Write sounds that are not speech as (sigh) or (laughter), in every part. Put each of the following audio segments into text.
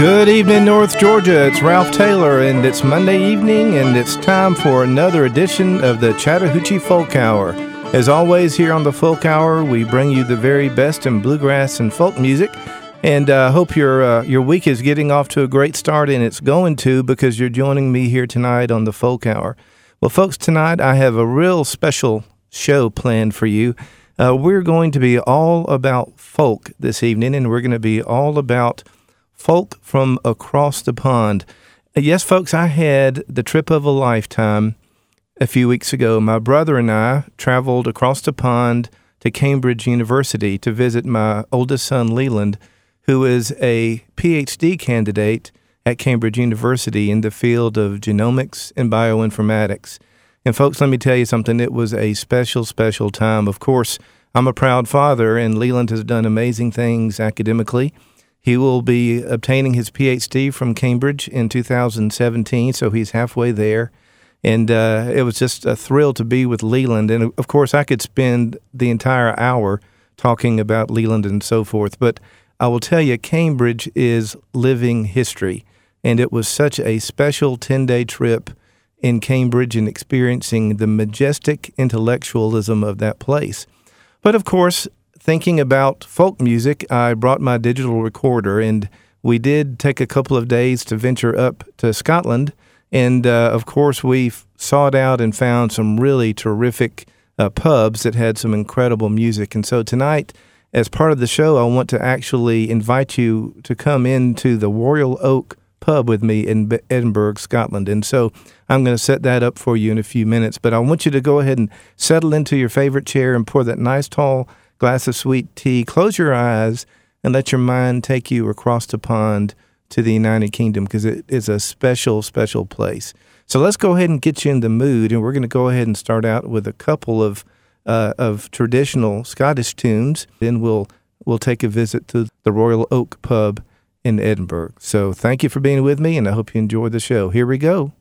Good evening, North Georgia. It's Ralph Taylor, and it's Monday evening, and it's time for another edition of the Chattahoochee Folk Hour. As always, here on the Folk Hour, we bring you the very best in bluegrass and folk music. And I uh, hope your uh, your week is getting off to a great start, and it's going to because you're joining me here tonight on the Folk Hour. Well, folks, tonight I have a real special show planned for you. Uh, we're going to be all about folk this evening, and we're going to be all about folk from across the pond. Uh, yes, folks, I had the trip of a lifetime a few weeks ago. My brother and I traveled across the pond to Cambridge University to visit my oldest son, Leland, who is a PhD candidate at Cambridge University in the field of genomics and bioinformatics. And, folks, let me tell you something. It was a special, special time. Of course, I'm a proud father, and Leland has done amazing things academically. He will be obtaining his PhD from Cambridge in 2017, so he's halfway there. And uh, it was just a thrill to be with Leland. And of course, I could spend the entire hour talking about Leland and so forth. But I will tell you, Cambridge is living history. And it was such a special 10 day trip in Cambridge and experiencing the majestic intellectualism of that place. But of course, thinking about folk music, I brought my digital recorder and we did take a couple of days to venture up to Scotland. And uh, of course, we sought out and found some really terrific uh, pubs that had some incredible music. And so tonight, as part of the show, I want to actually invite you to come into the Royal Oak pub with me in Edinburgh, Scotland. And so I'm going to set that up for you in a few minutes. But I want you to go ahead and settle into your favorite chair and pour that nice tall glass of sweet tea, close your eyes, and let your mind take you across the pond to the United Kingdom because it is a special, special place. So let's go ahead and get you in the mood, and we're going to go ahead and start out with a couple of uh, of traditional Scottish tunes. Then we'll we'll take a visit to the Royal Oak Pub in Edinburgh. So thank you for being with me, and I hope you enjoy the show. Here we go.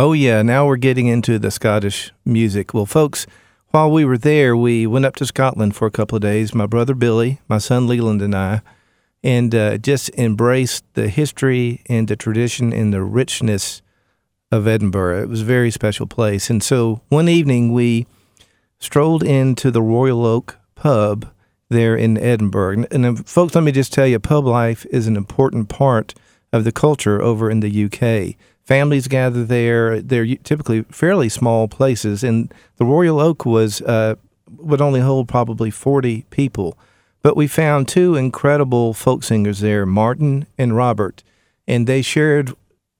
Oh, yeah. Now we're getting into the Scottish music. Well, folks, while we were there, we went up to Scotland for a couple of days. My brother Billy, my son Leland, and I, and uh, just embraced the history and the tradition and the richness of Edinburgh. It was a very special place. And so one evening we strolled into the Royal Oak pub there in Edinburgh. And, and folks, let me just tell you, pub life is an important part of the culture over in the UK. Families gather there. They're typically fairly small places, and the Royal Oak was uh, would only hold probably forty people. But we found two incredible folk singers there, Martin and Robert, and they shared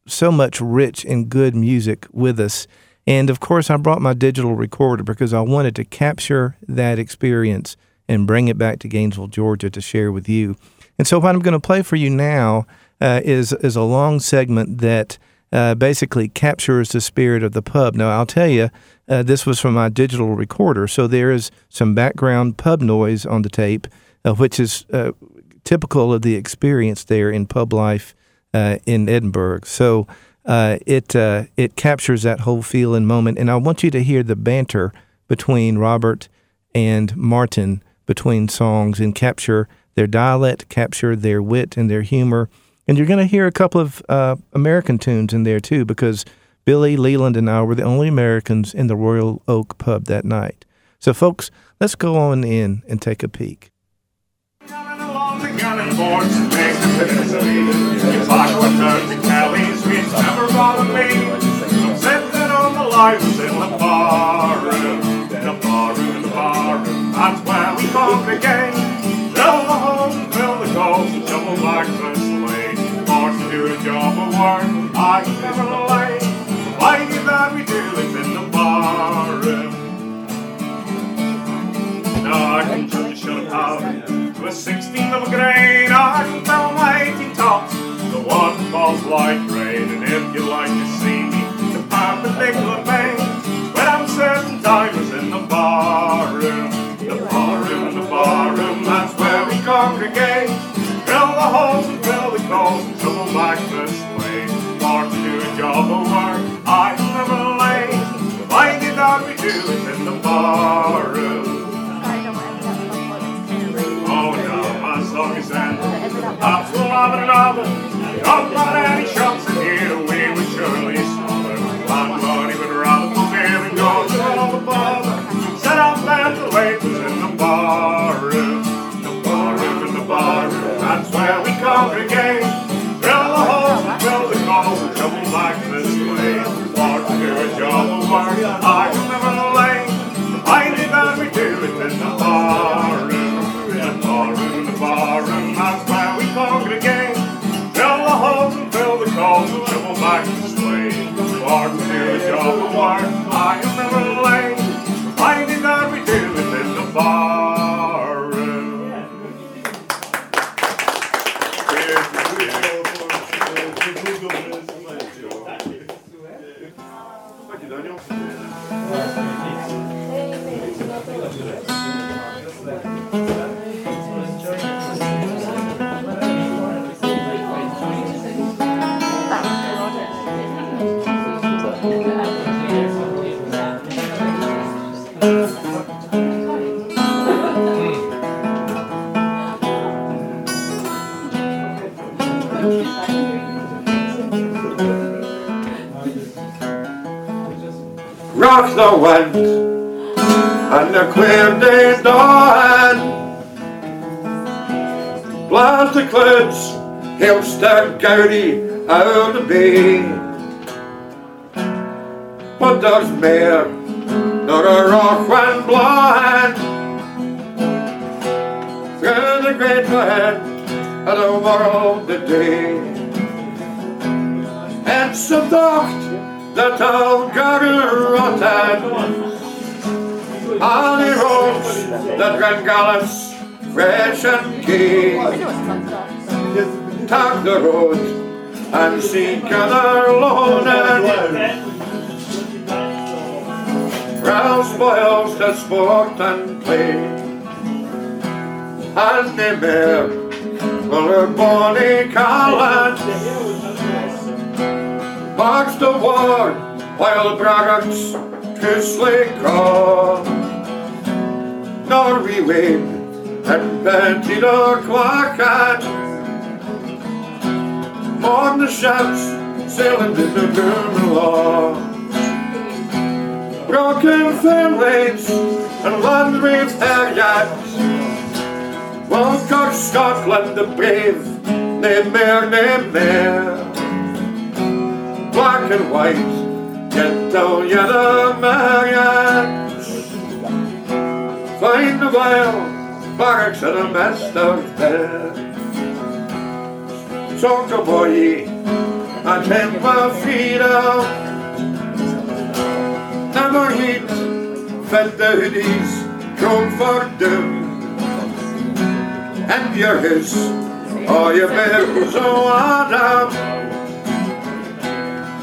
so much rich and good music with us. And of course, I brought my digital recorder because I wanted to capture that experience and bring it back to Gainesville, Georgia to share with you. And so, what I'm going to play for you now uh, is is a long segment that uh, basically captures the spirit of the pub. Now, I'll tell you, uh, this was from my digital recorder, so there is some background pub noise on the tape, uh, which is uh, typical of the experience there in pub life uh, in Edinburgh. So it it captures that whole feel and moment, and I want you to hear the banter between Robert and Martin between songs and capture their dialect, capture their wit and their humor and you're going to hear a couple of uh, American tunes in there too, because Billy Leland and I were the only Americans in the Royal Oak pub that night. So, folks, let's go on in and take a peek. That's where we congregate. Do a job of work I never like. Why is that we do it in the barroom? Now I can up to a 16 of a grain. I can tell my 18 tops. The water falls like rain, and if you like to see me, the perpendicular Blast the clouds, he'll start gouty out of bay. But there's mere not a rock when blind. Through the great head of the world today. It's a thought that I'll gather rotten on the roads that ran gallants fresh and gay. Tag the road and seek other loaded Rouse spoils the sport and play and the mare will her bonny callant march the war while braggarts to slay call. Nor we wait our quackad on the ships sailing in the Gurmala. Broken families and land with herjads. Walker Scotland the brave, nae mair, nae mair. Black and white, get down ya the. Find the vial, barracks and a master's bed. Talk a boy, a temper feeder. Never heat, fed the hoodies, comfort them. And your his, or your bears, oh Adam.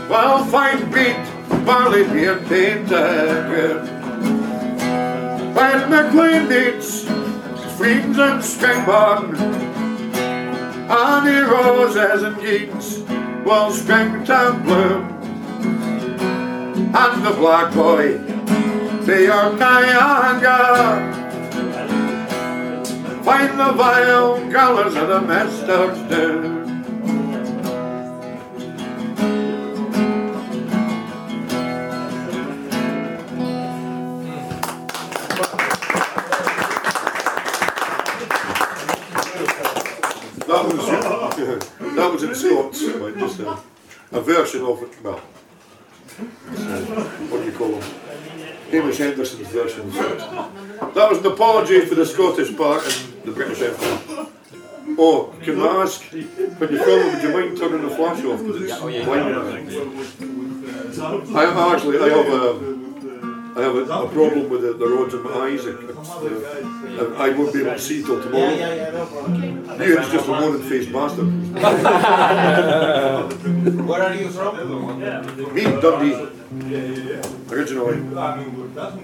Well, fine beat, barley beer painted. When McLean meets Friends and Springburn, and the roses and geeks will springtime bloom. And the black boy, be your Kayanga. Find the vile colors of the doom. That Like just a, a version of it. Well, what do you call them? Hamish Henderson's version. That was an apology for the Scottish part in the British Empire. Oh, can I ask, when you film would you mind turning the flash off because it's blinding? I I actually, I have a, I have a, a problem with the, the rods in my eyes. It, it's, uh, I won't be able to see till tomorrow. You, it's just a morning-faced bastard. (laughs) Where are you from? Me, Dundee, originally.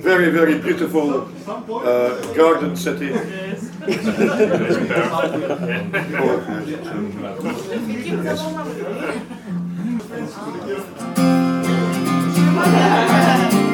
Very, very beautiful uh, garden city. This was our quest.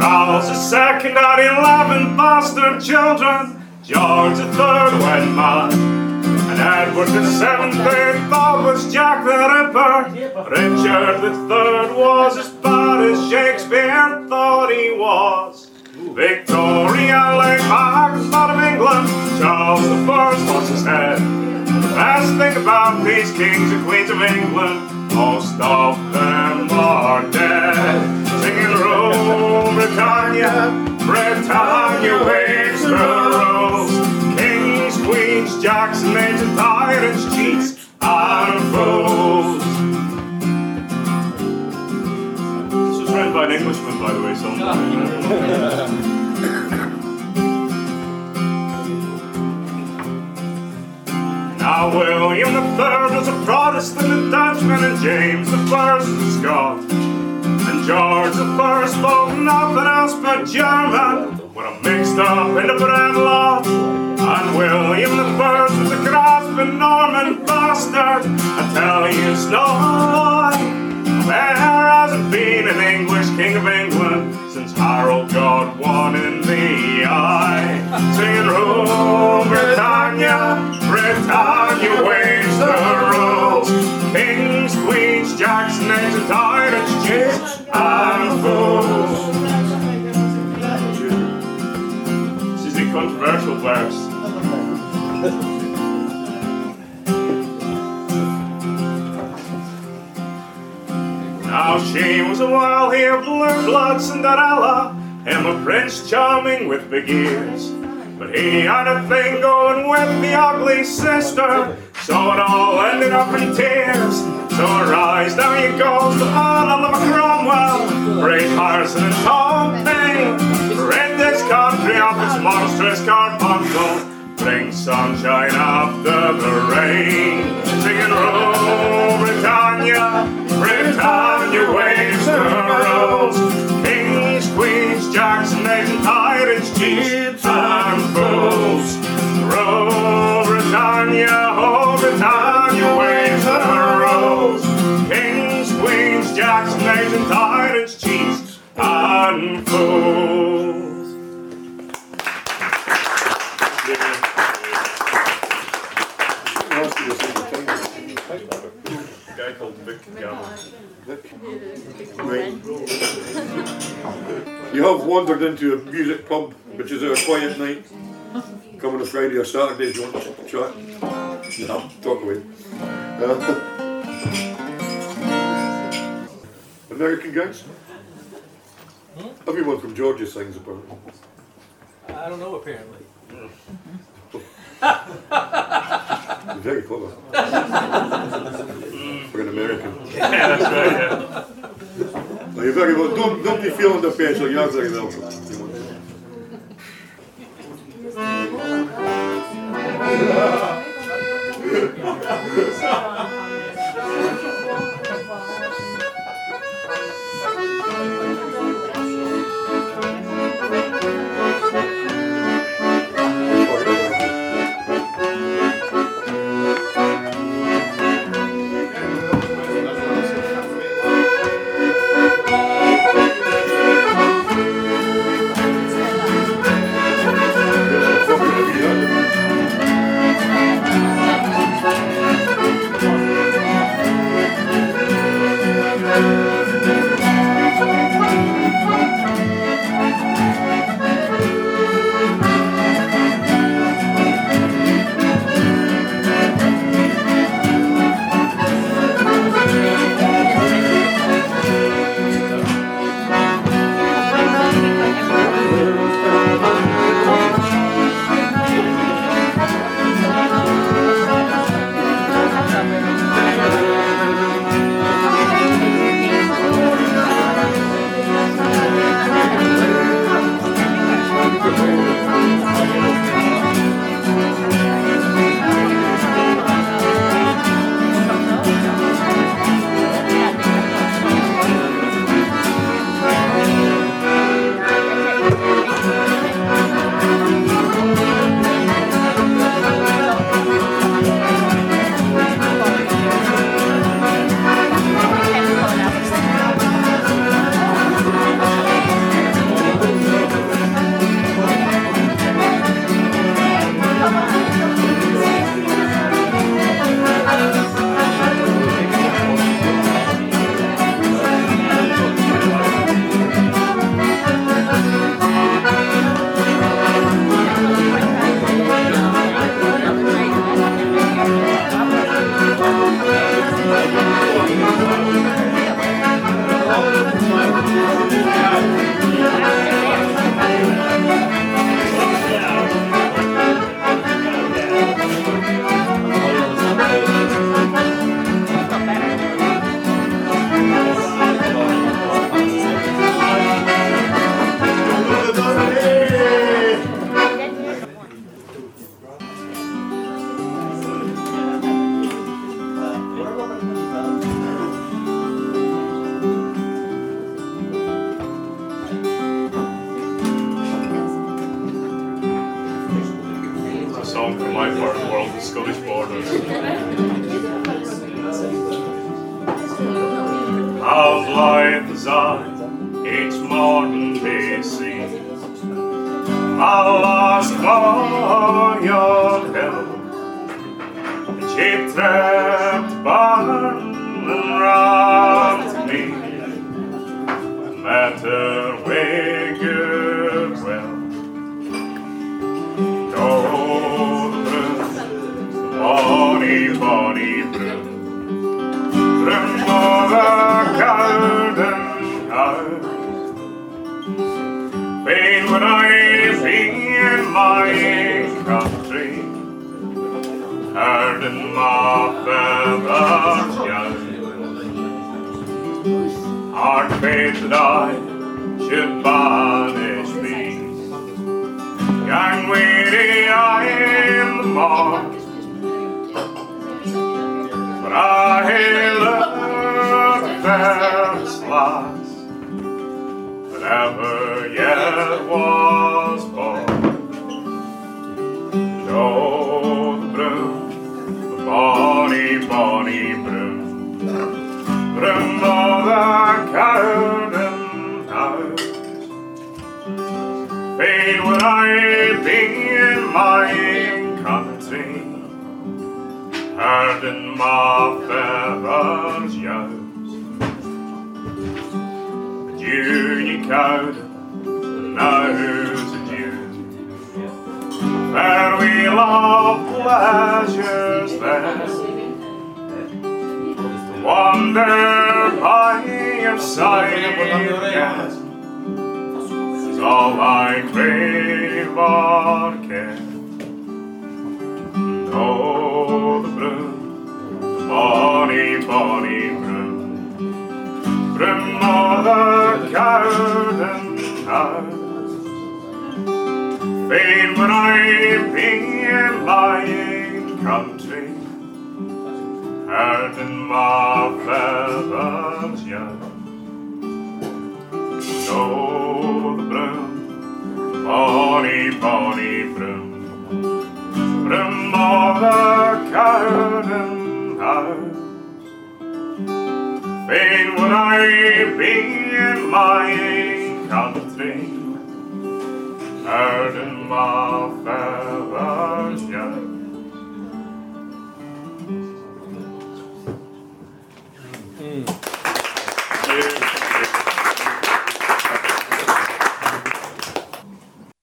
Charles II had eleven bastard children. George III went mad. And Edward VII they thought was Jack the Ripper. Richard III was as bad as Shakespeare thought he was. Victoria back as part of England. Charles I was his head. The best thing about these kings and queens of England, most of them are dead. Singing Rule Britannia, Britannia waves the rose. Kings, queens, jacks, maids, and tyrants, cheats, and fools. By an Englishman, by the way, so. Now William III was a Protestant and Dutchman, and James I was a Scot. And George I spoke nothing else but German, when I'm mixed up in the bread lot. And William the First was a grasping Norman bastard, I tell you it's no lie. There hasn't been an English king of England since Harold got one in the eye. Singing, Rule Britannia, Britannia waves the rules. Kings, queens, jacks, knaves, and tyrants, cheats, and fools. This is a controversial verse. Now she was a wild-haired blue blood Cinderella, him a prince charming with big ears. But he had a thing going with the ugly sister, so it all ended up in tears. So arise, now you go to Oliver Cromwell, brave Harrison and Tom Paine. Rid this country of its monstrous carbuncle, bring sunshine after the rain. Singing, Rule oh, Britannia, Print your waves and rolls. Kings, queens, jacks, knights, and pirates, chiefs and fools. Roll, Britannia, oh Britannia, waves and rolls. Kings, queens, jacks, knights, and pirates, chiefs and fools. Right. You have wandered into a music pub, which is a quiet night. Come on a Friday or Saturday if you want to chat. No, talk away. Uh, American guys? Everyone from Georgia sings apparently. I don't know apparently. (laughs) (laughs) You're (laughs) very clever. For an American. Yeah, that's right, yeah. No, you're very well. Don't, don't be feeling the pressure. You're very welcome. Herding my feathers youse. Junior cowed, nose and you, where we love pleasures there wander by your side is all I crave or care. And oh, the broom, the bonny, bonny broom, broom of the Cowdenknowes. Fain would I be in my country. Herding my feathers young. Know the broom, bonny, bonny broom, broom of Cowdenknowes. Fain would I be in my country, herding my feathers young.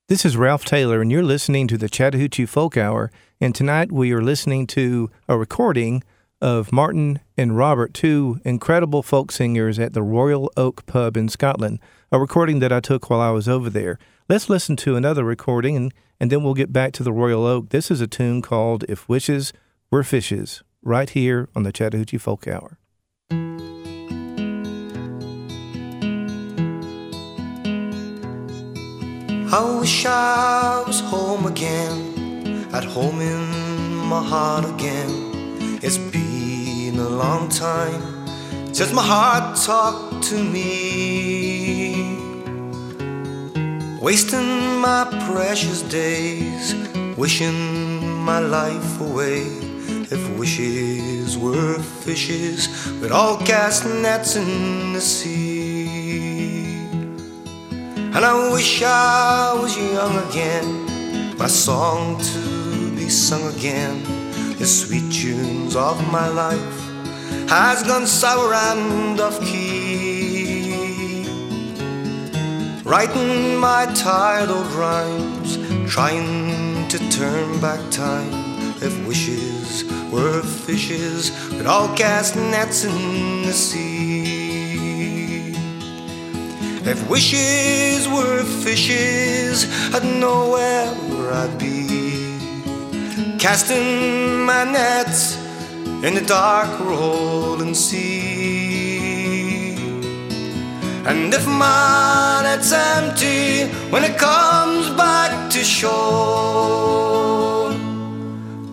This is Ralph Taylor, and you're listening to the Chattahoochee Folk Hour. And tonight we are listening to a recording of Martin and Robert, two incredible folk singers at the Royal Oak Pub in Scotland, a recording that I took while I was over there. Let's listen to another recording, and, and then we'll get back to the Royal Oak. This is a tune called If Wishes Were Fishes, right here on the Chattahoochee Folk Hour. I wish I was home again, at home in my heart again. It's been a long time since my heart talked to me. Wasting my precious days, wishing my life away. If wishes were fishes, we'd all cast nets in the sea. And I wish I was young again, my song to be sung again. The sweet tunes of my life has gone sour and off key. Writing my tired old rhymes, trying to turn back time. If wishes were fishes, we'd all cast nets in the sea. If wishes were fishes, I'd know where I'd be. Casting my nets in the dark rolling sea. And if my net's empty when it comes back to shore,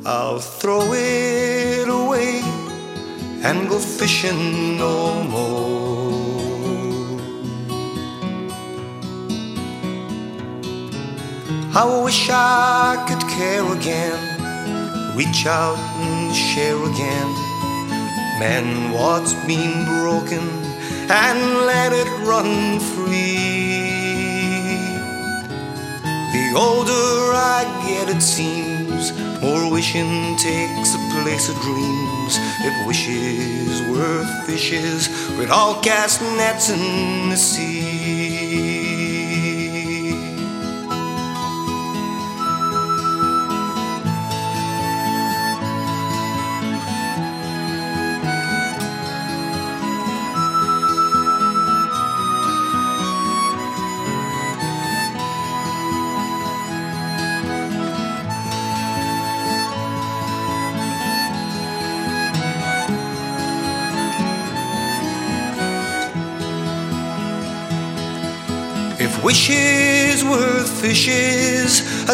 I'll throw it away and go fishing no more. I wish I could care again, reach out and share again. Man, what's been broken and let it run free. The older I get, it seems, more wishing takes the place of dreams. If wishes were fishes, we'd all cast nets in the sea.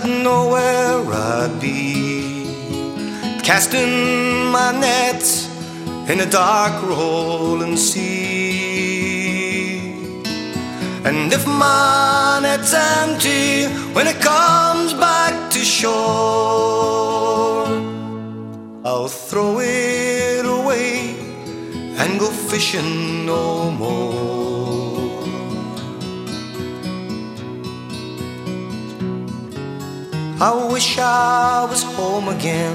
Nowhere I'd be. Casting my net in a dark rolling sea. And if my net's empty when it comes back to shore, I'll throw it away and go fishing no more. I wish I was home again,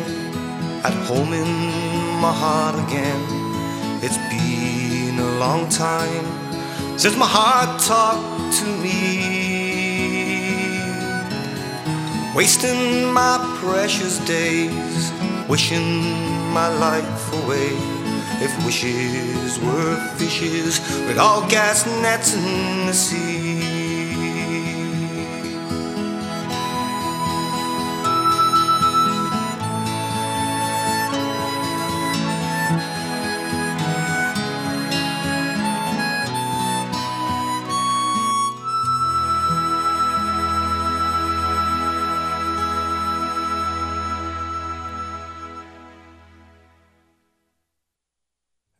at home in my heart again. It's been a long time since my heart talked to me. Wasting my precious days, wishing my life away. If wishes were fishes, we'd all cast nets in the sea.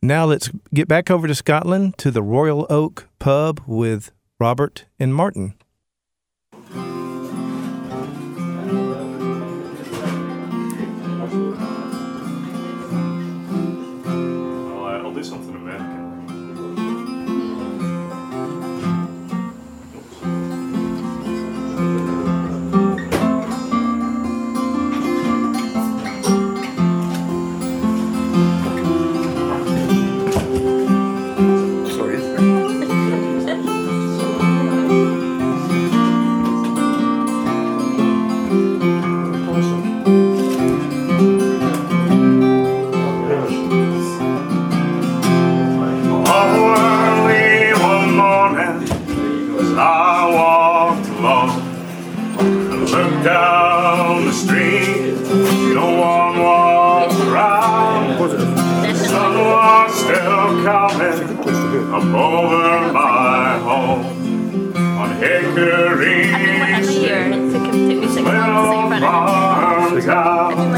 Now let's get back over to Scotland to the Royal Oak pub with Robert and Martin. over my home on Hickory. I think we're here. It's a complete music song. Sing farm top. I think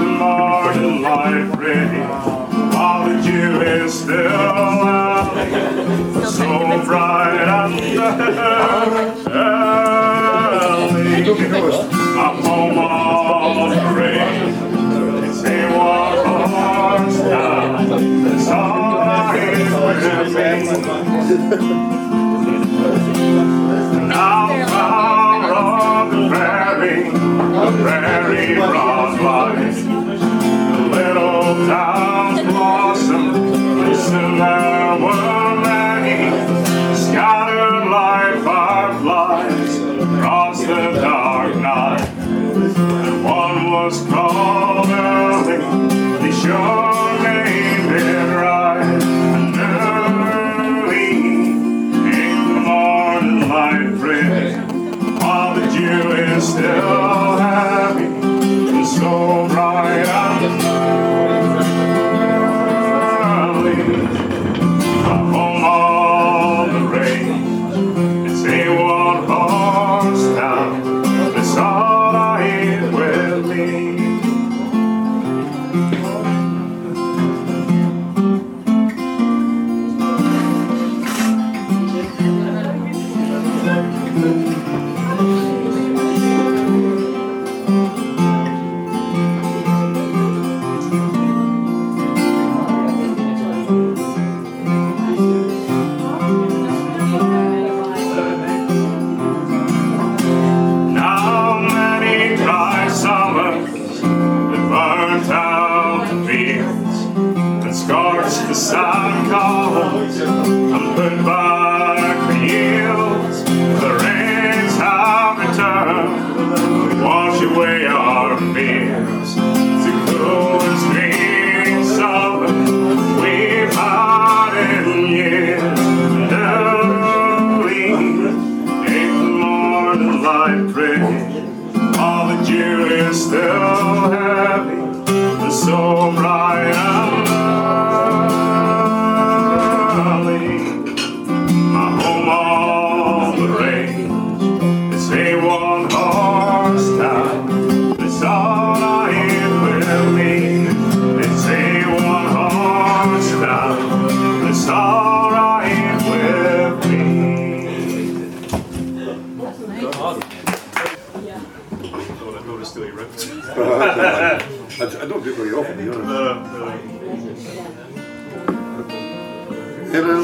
we're home Life ready while the dew is still out, so bright and early. now far up the prairie, the prairie cross lies.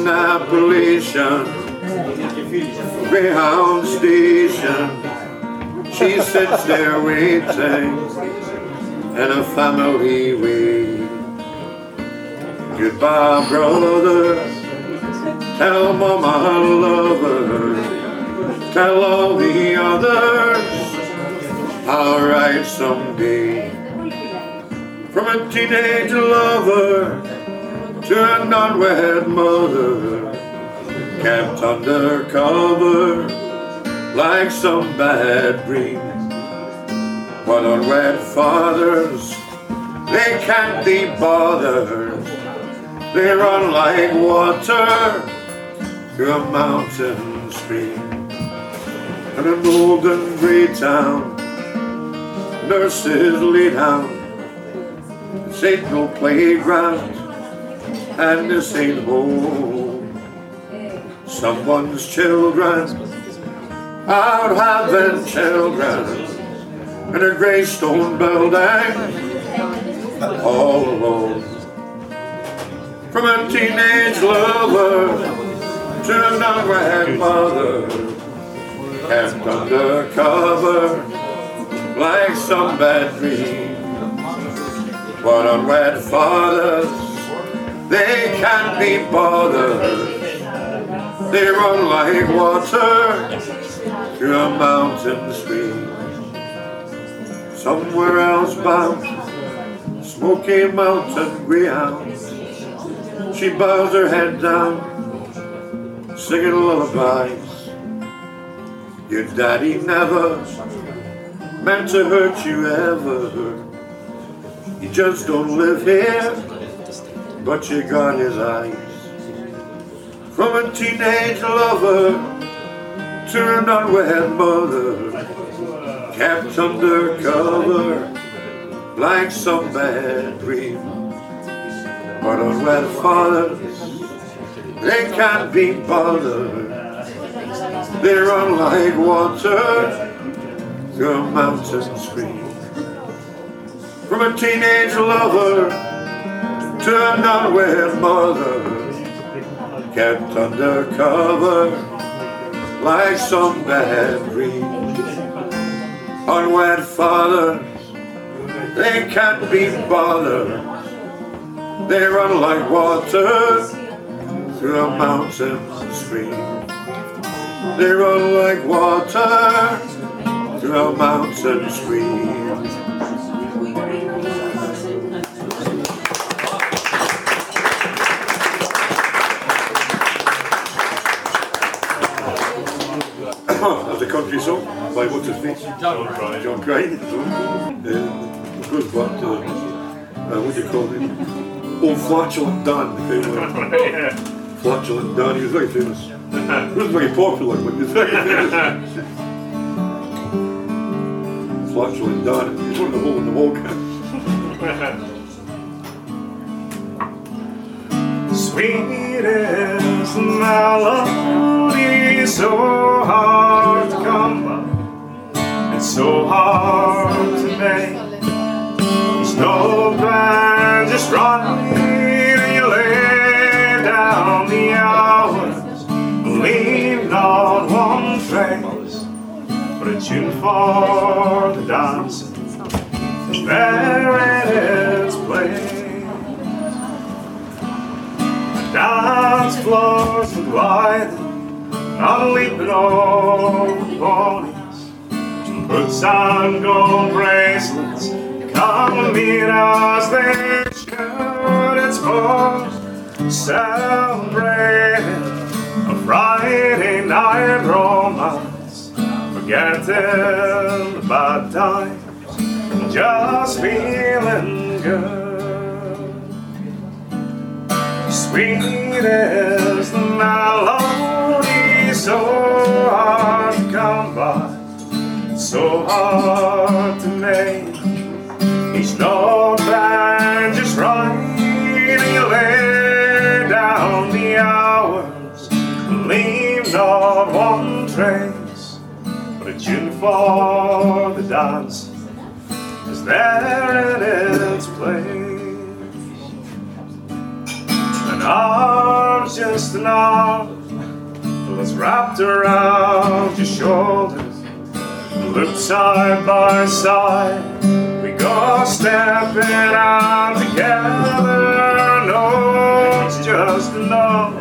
An Appalachian Greyhound station. She sits there waiting, and a family wait. Goodbye, brother. Tell mama I love her. Tell all the others I'll write someday. From a teenage lover to a non-wed mother, kept undercover like some bad dream. But unwed fathers, they can't be bothered. They run like water through a mountain stream. And an olden gray town, nurses lay down. This ain't no playground, and this ain't home. Someone's children out having children in a gray stone building, all alone. From a teenage lover to a non-wed mother, kept undercover like some bad dream. But unwed fathers, they can't be bothered. They run like water through a mountain stream. Somewhere else bound, Smoky Mountain Greyhound. She bows her head down, singing lullabies. Your daddy never meant to hurt you ever. You just don't live here, but you got his eyes. From a teenage lover to an unwed mother, kept undercover like some bad dream. But unwed fathers, they can't be bothered. They run like water through a mountain stream. From a teenage lover to an unwed mother, kept undercover like some bad dream. Unwed fathers, they can't be bothered. They run like water through a mountain stream. They run like water through a mountain stream. Song by what's his name? John Cryer. John Crane. Uh, it goes back to, uh, what do you call him? Old Flatulent Dan. the kind yeah. Flatulent Dan, he was very famous. He was very popular, but he was very famous. Flatulent Dan. He's one of the hole in the wall cats. Sweet is melody, so hard so hard to make. There's no plan, just. And you lay down the hours, leave not one trace, but a tune for the dance. There in its place. Dance floors would widen, not leaping over ponies. Put on gold bracelets, come meet us they should. It's for celebrating a Friday night romance, forgetting bad times, just feeling good. Sweet the melody, so hard to come by, so hard to make. Each note band just right, lay down the hours, leave not one trace, but a tune for the dance is there in its place. An arm arms just enough that's wrapped around your shoulders. Look side by side, we go stepping out together. No, it's just enough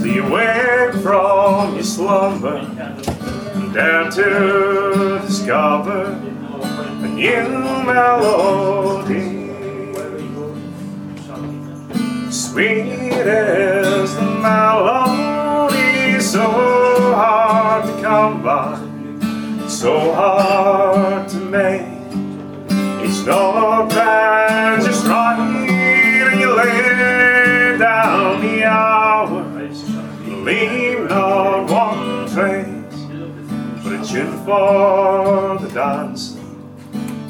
to you wake from your slumber and dare to discover a new melody. Sweet is the melody, so hard to come by, so hard to make. Each note band just right, and you lay down the hours, leave not one trace, but a tune for the dance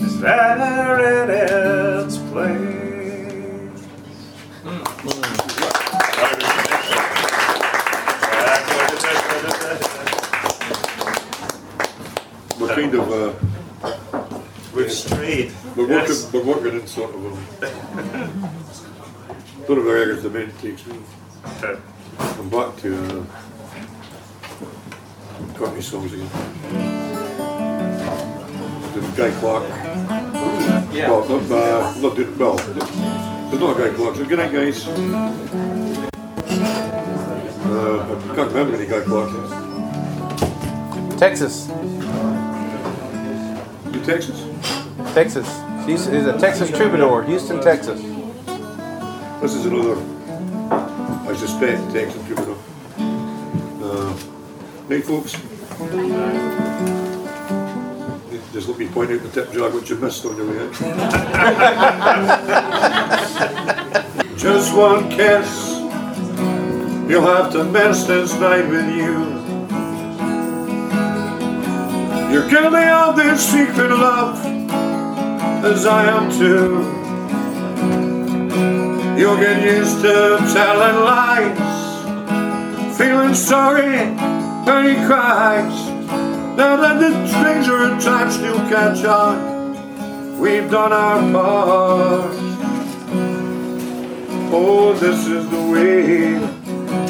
is there in its place. We're kind of, uh, We've strayed. we're Yes. working, we're working in sort of, a. don't know where the men takes me. Okay. I'm back to, uh, Courtney songs again. The Guy Clark. Yeah. Well, not, uh, not doing, well, there's not a Guy Clark, so good night guys. Uh, I can't remember any Guy Clark is. Texas. Texas? Texas. He's, he's a Texas troubadour, Houston, Texas. This is another, I suspect, Texas troubadour. Uh, night folks. Just let me point out the tip jar what you missed on your way out. (laughs) Just one kiss, you'll have to miss this night with you. You're guilty of this secret love, as I am too. You'll get used to telling lies, feeling sorry when he cries. Now that the strings are attached, you'll catch on. We've done our part. Oh, this is the way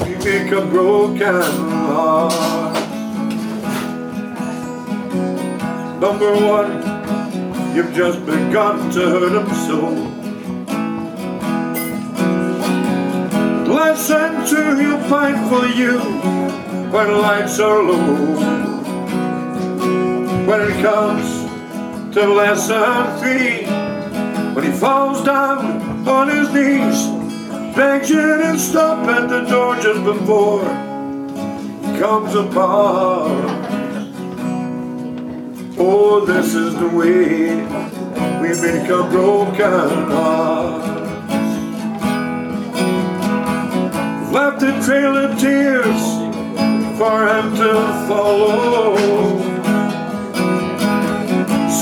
we make a broken heart. Number one, you've just begun to hurt him so. Listen to he'll fight for you when lights are low. When it comes to lesson three, when he falls down on his knees, begs you to stop at the door just before he comes apart. Oh, this is the way we make a broken heart. left a trail of tears for him to follow.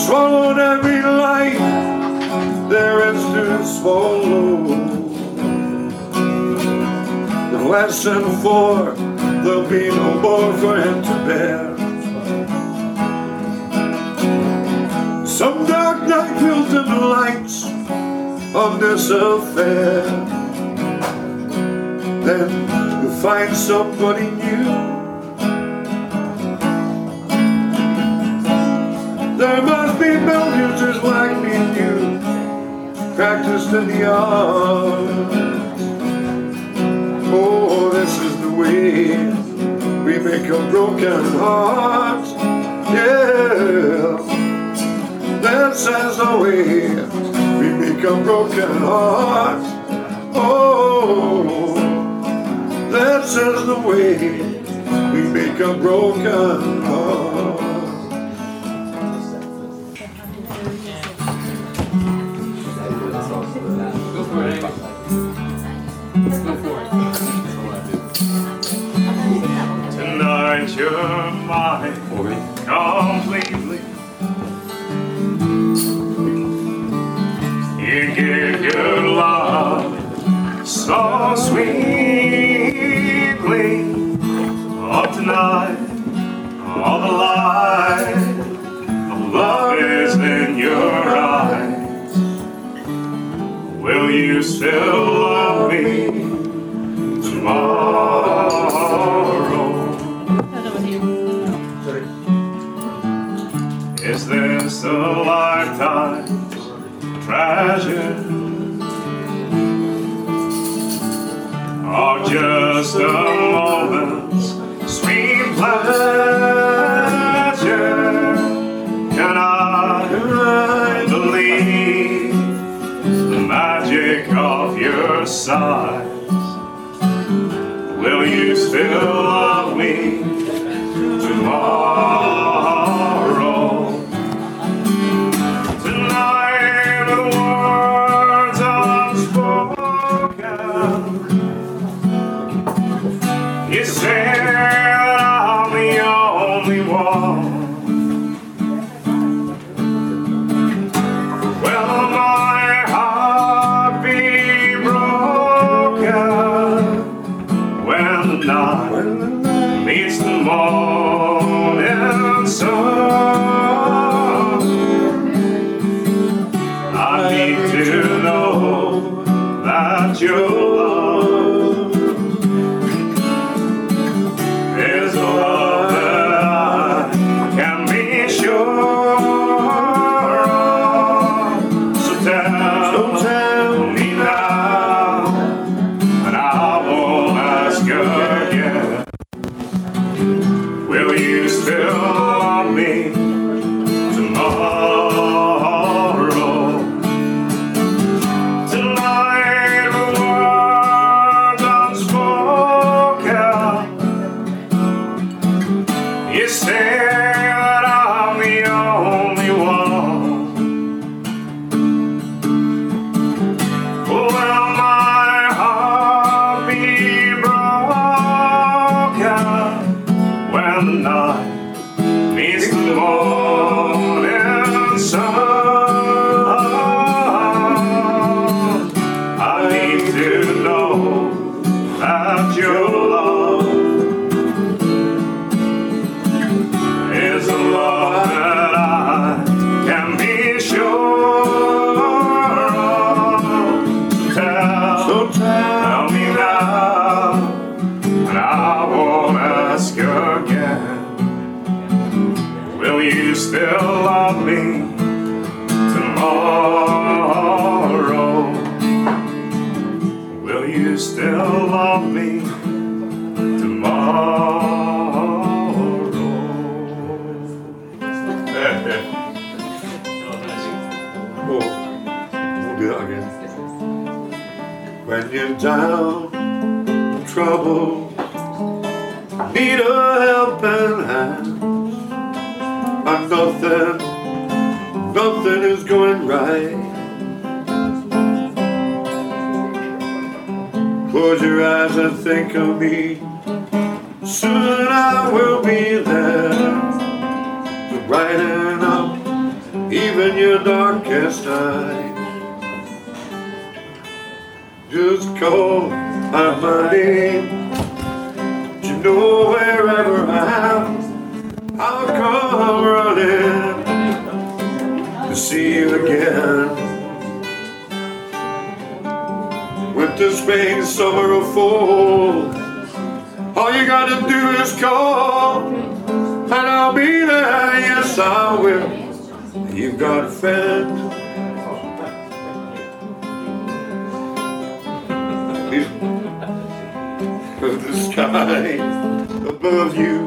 Swallowed every life there is to swallow. Lesson for there'll be no more for him to bear. Some dark night will dim the lights of this affair then you'll find somebody new. There must be millions just like me and you, practiced in the art. Oh, this is the way we make a broken heart. Yeah, this is the way we make a broken hearts. Oh. This is the way we make a broken heart. Go for it, Amy. Go for it. Tonight you're mine a lifetime treasure. Are just a moment's sweet pleasure. Can I believe the magic of your sighs will you still When you're trouble, need a helping hand, and nothing, nothing is going right. Close your eyes and think of me. Soon I will be there to brighten up even your darkest night. Just call out my name. You know wherever I am, I'll come running to see you again. Winter, spring, summer, or fall, all you gotta do is call, and I'll be there. Yes, I will. You've got a friend. (laughs) The sky above you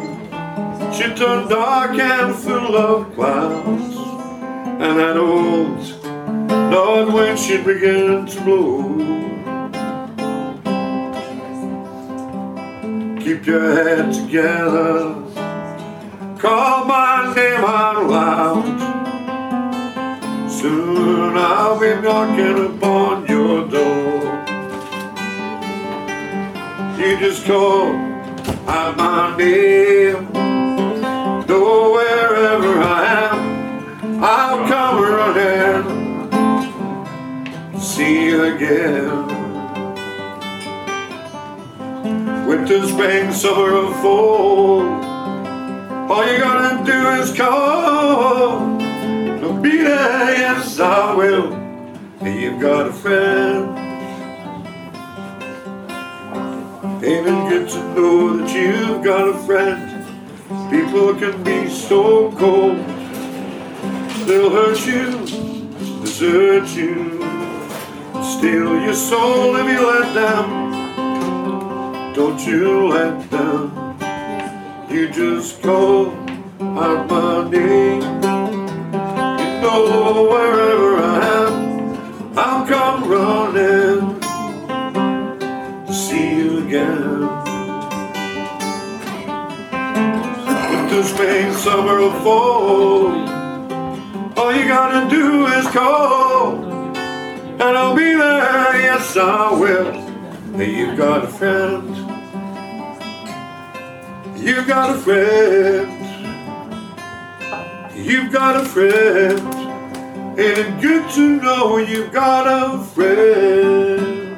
should turn dark and full of clouds, and that old north wind should begin to blow. Keep your head together, call my name out loud. Soon I'll be knocking upon You just call out my name. Know wherever I am, I'll come running. See you again. Winter, spring, summer, or fall. All you gotta do is call. Be there, yes I will. You've got a friend. It good to know that you've got a friend? People can be so cold. They'll hurt you, desert you, steal your soul if you let them. Don't you let them. You just call out my name. You know wherever I am, I'll come running to see you again. Winter, spring, summer, or fall, all you gotta do is call, and I'll be there. Yes, I will. Hey, you got a friend. You've got a friend. You've got a friend. And it's good to know you've got a friend.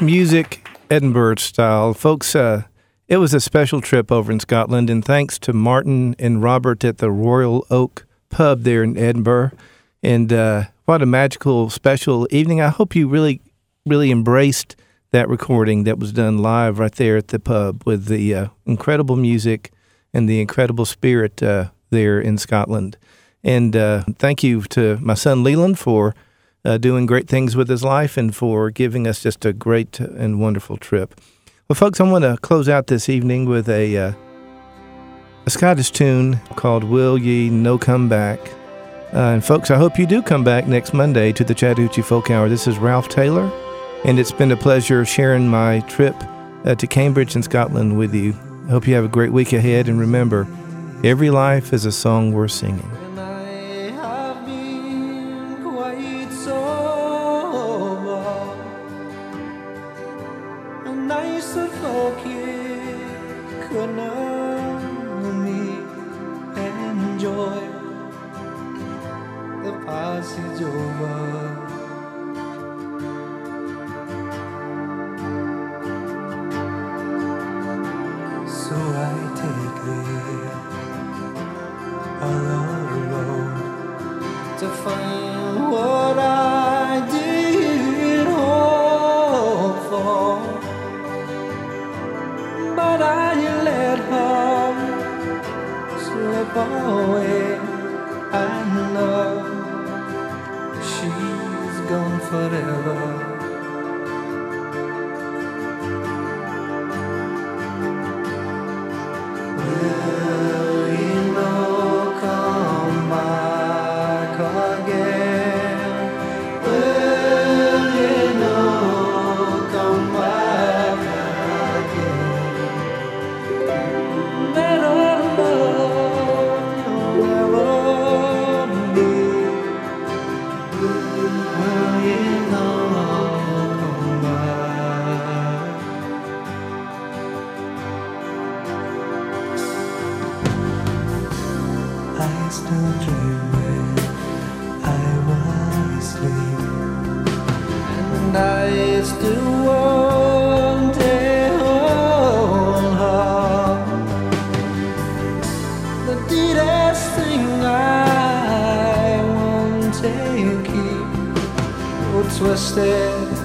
Music Edinburgh style. Folks, uh, it was a special trip over in Scotland, and thanks to Martin and Robert at the Royal Oak Pub there in Edinburgh. And uh, what a magical, special evening. I hope you really, really embraced that recording that was done live right there at the pub with the uh, incredible music and the incredible spirit uh, there in Scotland. And uh, thank you to my son Leland for uh, doing great things with his life and for giving us just a great and wonderful trip. Well, folks, I want to close out this evening with a, uh, a Scottish tune called Will Ye No Come Back. Uh, and, folks, I hope you do come back next Monday to the Chattahoochee Folk Hour. This is Ralph Taylor, and it's been a pleasure sharing my trip uh, to Cambridge in Scotland with you. I hope you have a great week ahead, and remember, every life is a song worth singing. To keep, oh, twisted